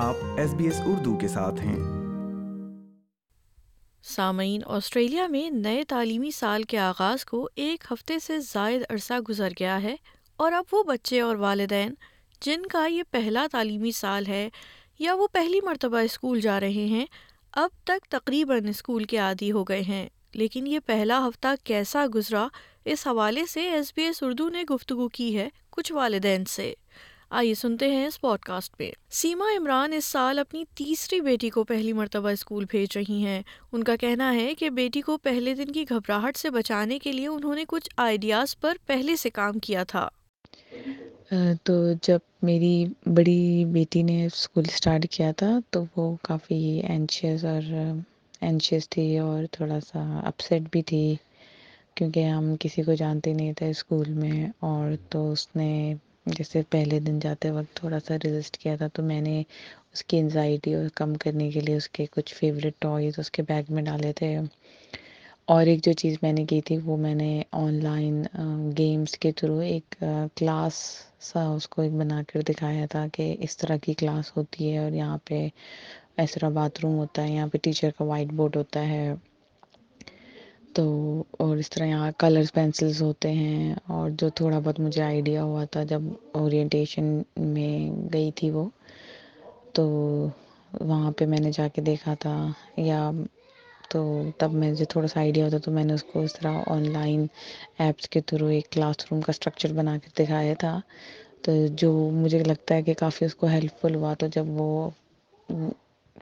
آپ S B S Urdu کے ساتھ ہیں۔ سامعین، آسٹریلیا میں نئے تعلیمی سال کے آغاز کو ایک ہفتے سے زائد عرصہ گزر گیا ہے اور اب وہ بچے اور والدین، جن کا یہ پہلا تعلیمی سال ہے یا وہ پہلی مرتبہ اسکول جا رہے ہیں، اب تک تقریباً اسکول کے عادی ہو گئے ہیں۔ لیکن یہ پہلا ہفتہ کیسا گزرا، اس حوالے سے ایس بی ایس اردو نے گفتگو کی ہے کچھ والدین سے۔ آئیے سنتے ہیں اس پوڈ کاسٹ پہ۔ سیما عمران اس سال اپنی تیسری بیٹی کو پہلی مرتبہ اسکول بھیج رہی ہیں۔ ان کا کہنا ہے کہ بیٹی کو پہلے دن کی گھبراہٹ سے بچانے کے لیے انہوں نے کچھ آئیڈیاز پر پہلے سے کام کیا تھا۔ تو جب میری بڑی بیٹی نے اسکول اسٹارٹ کیا تھا، تو وہ کافی اینشیس اور اینشیس تھی اور تھوڑا سا اپسیٹ بھی تھی۔ کیونکہ ہم کسی کو جانتے نہیں تھے اسکول میں اور تو اس نے جیسے پہلے دن جاتے وقت تھوڑا سا رجسٹ کیا تھا، تو میں نے اس کی انزائٹی اور کم کرنے کے لیے اس کے کچھ فیوریٹ ٹوائز اس کے بیگ میں ڈالے تھے۔ اور ایک جو چیز میں نے کی تھی، وہ میں نے آن لائن گیمس کے تھرو ایک کلاس سا اس کو ایک بنا کر دکھایا تھا کہ اس طرح کی کلاس ہوتی ہے اور یہاں پہ اس طرح باتھ روم ہوتا ہے، یہاں پہ ٹیچر کا وائٹ بورڈ ہوتا ہے۔ تو اور اس طرح یہاں کلرس پینسلس ہوتے ہیں اور جو تھوڑا بہت مجھے آئیڈیا ہوا تھا جب اورینٹیشن میں گئی تھی وہ، تو وہاں پہ میں نے جا کے دیکھا تھا یا تو تب مجھے تھوڑا سا آئیڈیا ہوتا تو میں نے اس کو اس طرح آن لائن ایپس کے تھرو ایک کلاس روم کا اسٹرکچر بنا کے دکھایا تھا۔ تو جو مجھے لگتا ہے کہ کافی اس کو ہیلپ فل ہوا تو جب وہ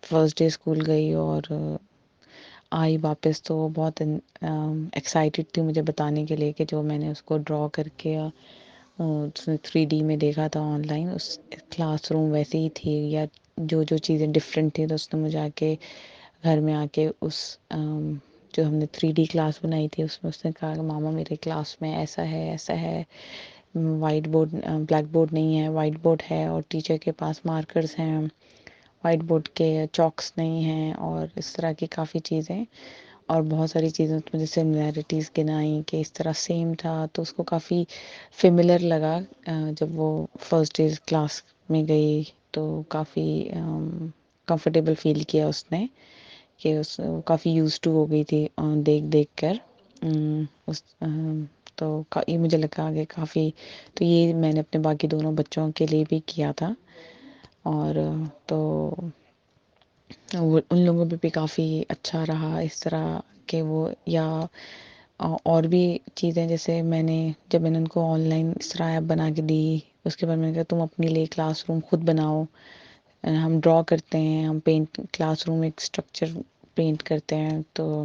فرسٹ ڈے اسکول گئی اور آئی واپس تو بہت ایکسائٹیڈ تھی مجھے بتانے کے لیے کہ جو میں نے اس کو ڈرا کر کے تھری ڈی میں دیکھا تھا on line us class room ویسے ہی تھی، یا جو جو چیزیں ڈفرینٹ تھیں تو اس نے مجھے آ کے گھر میں آ کے اس جو ہم نے تھری ڈی کلاس بنائی تھی، اس میں اس نے کہا کہ ماما میرے کلاس میں ایسا ہے ایسا ہے وائٹ بورڈ بلیک بورڈ نہیں ہے وائٹ بورڈ ہے اور ٹیچر کے پاس مارکرس ہیں۔ وائٹ بورڈ کے چاکس نہیں ہیں اور اس طرح کی کافی چیزیں اور بہت ساری چیزیں مجھے سملیرٹیز گنائیں کہ اس طرح سیم تھا، تو اس کو کافی فملر لگا جب وہ فرسٹ ڈے کلاس میں گئی تو کافی کمفرٹیبل فیل کیا اس نے کہ اس، کافی یوز ٹو ہو گئی تھی دیکھ دیکھ کر۔ اس تو یہ مجھے لگا کہ کافی، تو یہ میں نے اپنے باقی دونوں بچوں کے لیے بھی کیا تھا۔ اور تو وہ ان لوگوں پہ بھی کافی اچھا رہا اس طرح کہ وہ یا اور بھی چیزیں جیسے میں نے جب میں نے ان کو آن لائن اس طرح ایپ بنا کے دی، اس کے بعد میں نے کہا تم اپنے لیے کلاس روم خود بناؤ۔ ہم ڈرا کرتے ہیں، ہم پینٹ کلاس روم ایک اسٹرکچر پینٹ کرتے ہیں۔ تو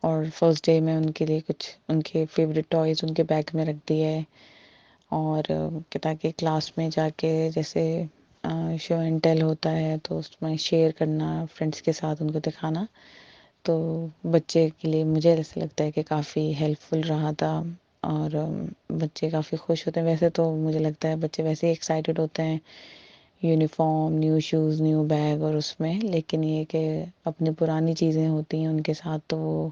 اور فرسٹ ڈے میں ان کے لیے کچھ ان کے فیوریٹ ٹوائز ان کے بیگ میں رکھ دی ہے اور تاکہ کلاس میں جا کے جیسے شو اینڈ ٹیل ہوتا ہے، تو اس میں شیئر کرنا فرینڈس کے ساتھ ان کو دکھانا۔ تو بچے کے لیے مجھے ایسا لگتا ہے کہ کافی ہیلپ فل رہا تھا اور بچے کافی خوش ہوتے ہیں۔ ویسے تو مجھے لگتا ہے بچے ویسے ہی ایکسائٹیڈ ہوتے ہیں uniform new shoes new bag اور اس میں۔ لیکن یہ کہ اپنی پرانی چیزیں ہوتی ہیں ان کے ساتھ تو وہ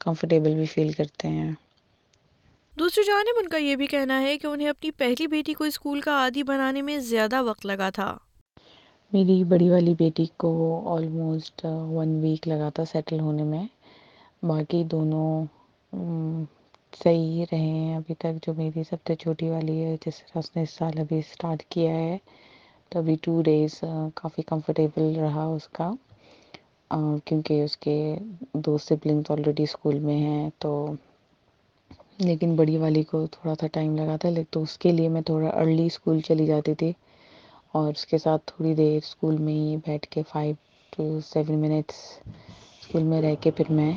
کمفرٹیبل بھی فیل کرتے ہیں۔ دوسری جانب ان کا یہ بھی کہنا ہے کہ انہیں اپنی پہلی بیٹی کو اسکول کا عادی بنانے میں زیادہ وقت لگا تھا۔ میری بڑی والی بیٹی کو آلموسٹ ون ویک لگا تھا سیٹل ہونے میں۔ باقی دونوں صحیح رہے ہیں۔ ابھی تک جو میری سب سے چھوٹی والی ہے، جس طرح اس نے اس سال ابھی اسٹارٹ کیا ہے، تو ابھی ٹو ڈیز کافی کمفرٹیبل رہا اس کا۔ کیونکہ اس کے دو سبلنگس آلریڈی اسکول میں ہیں، تو لیکن بڑی والی کو تھوڑا سا ٹائم لگا تھا تو اس کے لیے میں تھوڑا ارلی اسکول چلی جاتی تھی اور اس کے ساتھ تھوڑی دیر اسکول میں ہی بیٹھ کے five two seven minutes school میں رہ کے پھر میں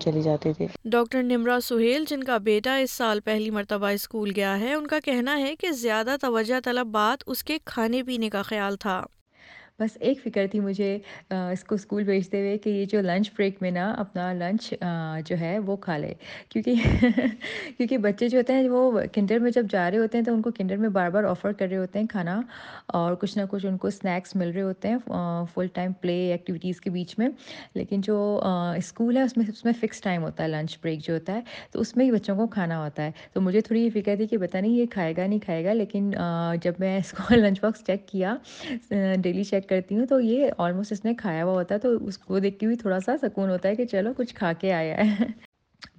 چلی جاتی تھی۔ ڈاکٹر نمرا سہیل، جن کا بیٹا اس سال پہلی مرتبہ اسکول گیا ہے، ان کا کہنا ہے کہ زیادہ توجہ طلب بات اس کے کھانے پینے کا خیال تھا۔ بس ایک فکر تھی مجھے اس کو اسکول بھیجتے ہوئے کہ یہ جو لنچ بریک میں نا اپنا لنچ جو ہے وہ کھا لے۔ کیونکہ کیونکہ بچے جو ہوتے ہیں وہ کنڈر میں جب جا رہے ہوتے ہیں تو ان کو کنڈر میں بار بار آفر کر رہے ہوتے ہیں کھانا اور کچھ نہ کچھ ان کو اسنیکس مل رہے ہوتے ہیں فل ٹائم پلے ایکٹیویٹیز کے بیچ میں۔ لیکن جو اسکول ہے، اس میں اس میں فکس ٹائم ہوتا ہے لنچ بریک جو ہوتا ہے، تو اس میں ہی بچوں کو کھانا ہوتا ہے۔ تو مجھے تھوڑی یہ فکر تھی کہ پتہ نہیں یہ کھائے گا، نہیں کھائے گا، لیکن جب میں اس کو لنچ باکس چیک کیا ڈیلی چیک کرتی ہوں تو یہ آلموسٹ اس نے کھایا ہوا ہوتا ہے تو اس کو دیکھ کے بھی تھوڑا سا سکون ہوتا ہے کہ چلو کچھ کھا کے آیا ہے۔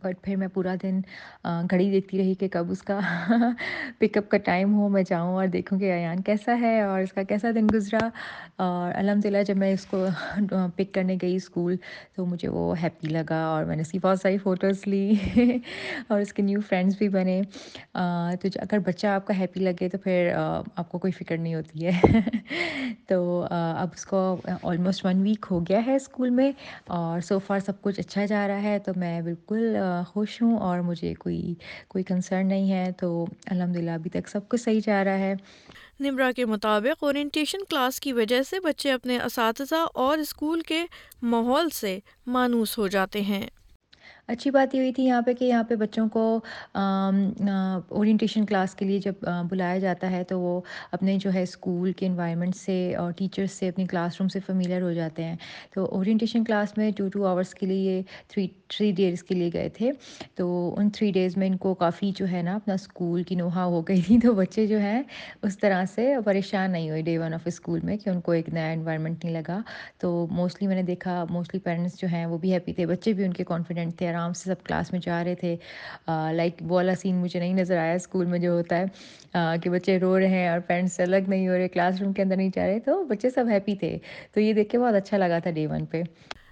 بٹ پھر میں پورا دن گھڑی دیکھتی رہی کہ کب اس کا پک اپ کا ٹائم ہو، میں جاؤں اور دیکھوں کہ ایان کیسا ہے اور اس کا کیسا دن گزرا۔ اور الحمد للہ جب میں اس کو پک کرنے گئی اسکول، تو مجھے وہ ہیپی لگا اور میں نے اس کی بہت ساری فوٹوز لی اور اس کے نیو فرینڈس بھی بنے۔ تو اگر بچہ آپ کا ہیپی لگے تو پھر آپ کو کوئی فکر نہیں ہوتی ہے تو اب اس کو آلموسٹ ون ویک ہو گیا ہے اسکول میں اور سو فار سب کچھ اچھا جا رہا ہے۔ تو میں بالکل خوش ہوں اور مجھے کوئی کوئی کنسرن نہیں ہے، تو الحمد للہ ابھی تک سب کچھ صحیح جا رہا ہے۔ نمرا کے مطابق اورینٹیشن کلاس کی وجہ سے بچے اپنے اساتذہ اور اسکول کے ماحول سے مانوس ہو جاتے ہیں۔ اچھی بات یہ ہوئی تھی یہاں پہ کہ یہاں پہ بچوں کو اورینٹیشن کلاس کے لیے جب بلایا جاتا ہے تو وہ اپنے جو ہے اسکول کے انوائرمنٹ سے اور ٹیچرس سے اپنی کلاس روم سے فیملیئر ہو جاتے ہیں۔ تو اورینٹیشن کلاس میں ٹو ٹو آورس کے لیے تھری تھری ڈیز کے لیے گئے تھے۔ تو ان تھری ڈیز میں ان کو کافی جو ہے نا اپنا اسکول کی نوحا ہو گئی تھی۔ تو بچے جو ہیں اس طرح سے پریشان نہیں ہوئے ڈے ون آف اسکول میں کہ ان کو ایک نیا انوائرمنٹ نہیں لگا۔ تو موسٹلی میں نے دیکھا موسٹلی پیرنٹس جو ہیں وہ بھی ہیپی تھے، بچے بھی ان کے کانفیڈنٹ تھے۔ آرام سے سب کلاس میں جا رہے تھے۔ لائک وہ والا سین مجھے نہیں نظر آیا اسکول میں جو ہوتا ہے۔ کہ بچے رو رہے ہیں اور پیرنٹس الگ نہیں ہو رہے کلاس روم کے اندر نہیں جا رہے، تو بچے سب ہیپی تھے۔ تو یہ دیکھ کے بہت اچھا لگا تھا ڈے ون پہ۔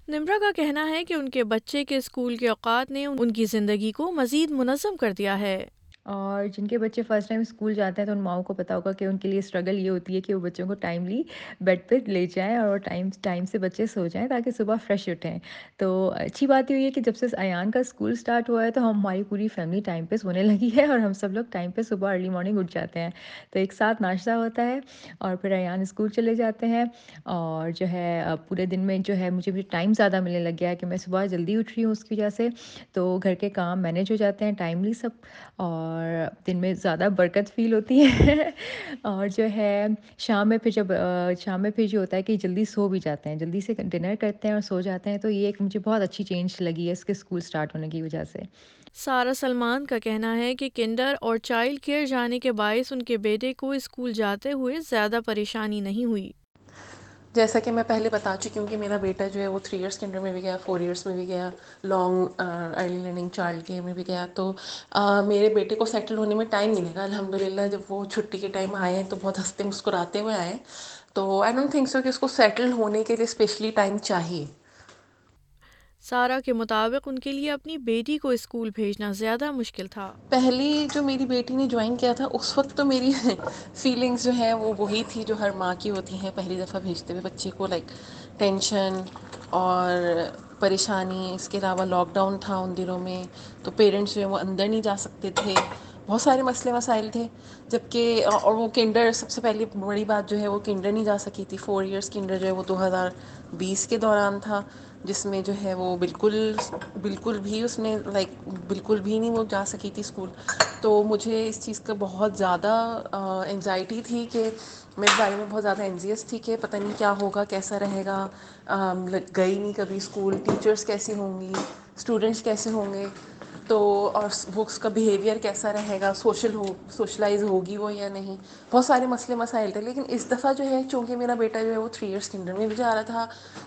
نمرا کا کہنا ہے کہ ان کے بچے کے اسکول کے اوقات نے ان کی زندگی کو مزید منظم کر دیا ہے۔ اور جن کے بچے فرسٹ ٹائم اسکول جاتے ہیں تو ان ماؤں کو پتا ہوگا کہ ان کے لیے اسٹرگل یہ ہوتی ہے کہ وہ بچوں کو ٹائملی بیڈ پہ لے جائیں اور ٹائم ٹائم سے بچے سو جائیں تاکہ صبح فریش اٹھیں۔ تو اچھی بات یہ ہوئی ہے کہ جب سے ایان کا اسکول اسٹارٹ ہوا ہے تو ہماری پوری فیملی ٹائم پہ سونے لگی ہے اور ہم سب لوگ ٹائم پہ صبح ارلی مارننگ اٹھ جاتے ہیں۔ تو ایک ساتھ ناشتہ ہوتا ہے اور پھر ایان اسکول چلے جاتے ہیں اور جو ہے پورے دن میں جو ہے مجھے بھی ٹائم زیادہ ملنے لگ گیا ہے کہ میں صبح جلدی اٹھ رہی ہوں اس کی وجہ سے۔ تو گھر کے کام مینیج ہو جاتے ہیں ٹائملی سب اور دن میں زیادہ برکت فیل ہوتی ہے اور جو ہے، شام میں پھر جب شام میں پھر جو ہوتا ہے کہ جلدی سو بھی جاتے ہیں، جلدی سے ڈنر کرتے ہیں اور سو جاتے ہیں، تو یہ ایک مجھے بہت اچھی چینج لگی ہے اس کے اسکول اسٹارٹ ہونے کی وجہ سے۔ سارا سلمان کا کہنا ہے کہ کنڈر اور چائلڈ کیئر جانے کے باعث ان کے بیٹے کو اسکول جاتے ہوئے زیادہ پریشانی نہیں ہوئی۔ جیسا کہ میں پہلے بتا چکی ہوں کہ میرا بیٹا جو ہے وہ تھری ایئرس کے انڈر میں بھی گیا فور ایئرس میں بھی گیا long early learning child care میں بھی گیا. تو میرے بیٹے کو سیٹل ہونے میں ٹائم ملے گا. الحمد للہ جب وہ چھٹی کے ٹائم آئے ہیں تو بہت ہنستے مسکراتے ہوئے آئے تو آئی ڈونٹ تھنک سو کہ اس کو سیٹل ہونے کے لیے اسپیشلی ٹائم چاہیے. سارا کے مطابق ان کے لیے اپنی بیٹی کو اسکول بھیجنا زیادہ مشکل تھا۔ پہلی جو میری بیٹی نے جوائن کیا تھا، اس وقت تو میری فیلنگس جو ہیں، وہ وہی تھی جو ہر ماں کی ہوتی ہیں پہلی دفعہ بھیجتے ہوئے بچے کو لائک ٹینشن اور پریشانی۔ اس کے علاوہ لاک ڈاؤن تھا ان دنوں میں، تو پیرنٹس جو ہیں وہ اندر نہیں جا سکتے تھے۔ بہت سارے مسئلے مسائل تھے جبکہ اور وہ کنڈر سب سے پہلی بڑی بات جو ہے وہ کنڈر نہیں جا سکی تھی. فور ایئرس کنڈر جو ہے وہ دو ہزار بیس کے دوران تھا، جس میں جو ہے وہ بالکل بالکل بھی اس میں لائک بالکل بھی نہیں وہ جا سکی تھی اسکول تو مجھے اس چیز کا بہت زیادہ انینزائٹی تھی کہ، میرے بارے میں بہت زیادہ انزیس تھی کہ پتہ نہیں کیا ہوگا، کیسا رہے گا. گئی نہیں کبھی اسکول ٹیچرس کیسی ہوں گی؟ اسٹوڈینٹس کیسے ہوں گے؟ تو اور بکس کا بیہیویئر کیسا رہے گا؟ سوشل ہو سوشلائز ہوگی وہ یا نہیں؟ بہت سارے مسئلے مسائل تھے، لیکن اس دفعہ جو ہے، چونکہ میرا بیٹا جو ہے، وہ تھری ایئرس کنڈر میں بھی جا رہا تھا،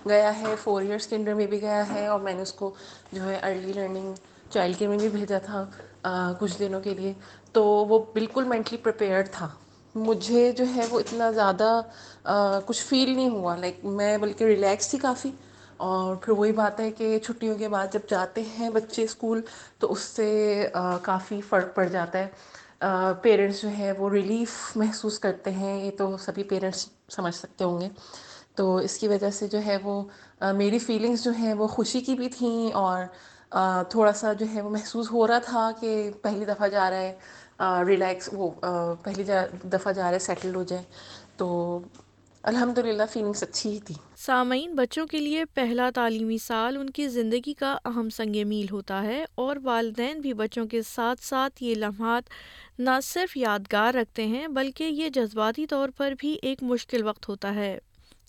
گیا ہے فور ایئرس کے انڈر میں بھی گیا ہے، اور میں نے اس کو جو ہے ارلی لرننگ چائلڈ کیئر میں بھی بھیجا تھا کچھ دنوں کے لیے۔ تو وہ بالکل مینٹلی پریپیئرڈ تھا۔ مجھے جو ہے، وہ اتنا زیادہ کچھ فیل نہیں ہوا۔ لائک میں بلکہ ریلیکس تھی کافی۔ اور پھر وہی بات ہے کہ چھٹیوں کے بعد جب جاتے ہیں بچے اسکول، تو اس سے کافی فرق پڑ جاتا ہے۔ پیرنٹس جو ہے وہ ریلیف محسوس کرتے ہیں، یہ تو سبھی پیرنٹس سمجھ سکتے ہوں گے۔ تو اس کی وجہ سے جو ہے وہ میری فیلنگس جو ہیں وہ خوشی کی بھی تھیں اور تھوڑا سا جو ہے وہ محسوس ہو رہا تھا کہ پہلی دفعہ جا رہا ہے ریلیکس وہ پہلی دفعہ جا رہا ہے سیٹل ہو جائے۔ تو الحمد للہ فیلنگس اچھی ہی تھی۔ سامعین، بچوں کے لیے پہلا تعلیمی سال ان کی زندگی کا اہم سنگ میل ہوتا ہے اور والدین بھی بچوں کے ساتھ ساتھ یہ لمحات نہ صرف یادگار رکھتے ہیں، بلکہ یہ جذباتی طور پر بھی ایک مشکل وقت ہوتا ہے۔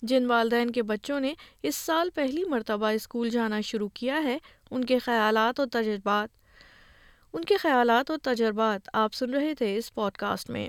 جن والدین کے بچوں نے اس سال پہلی مرتبہ اسکول جانا شروع کیا ہے، ان کے خیالات اور تجربات۔ ان کے خیالات اور تجربات آپ سن رہے تھے اس پوڈ کاسٹ میں۔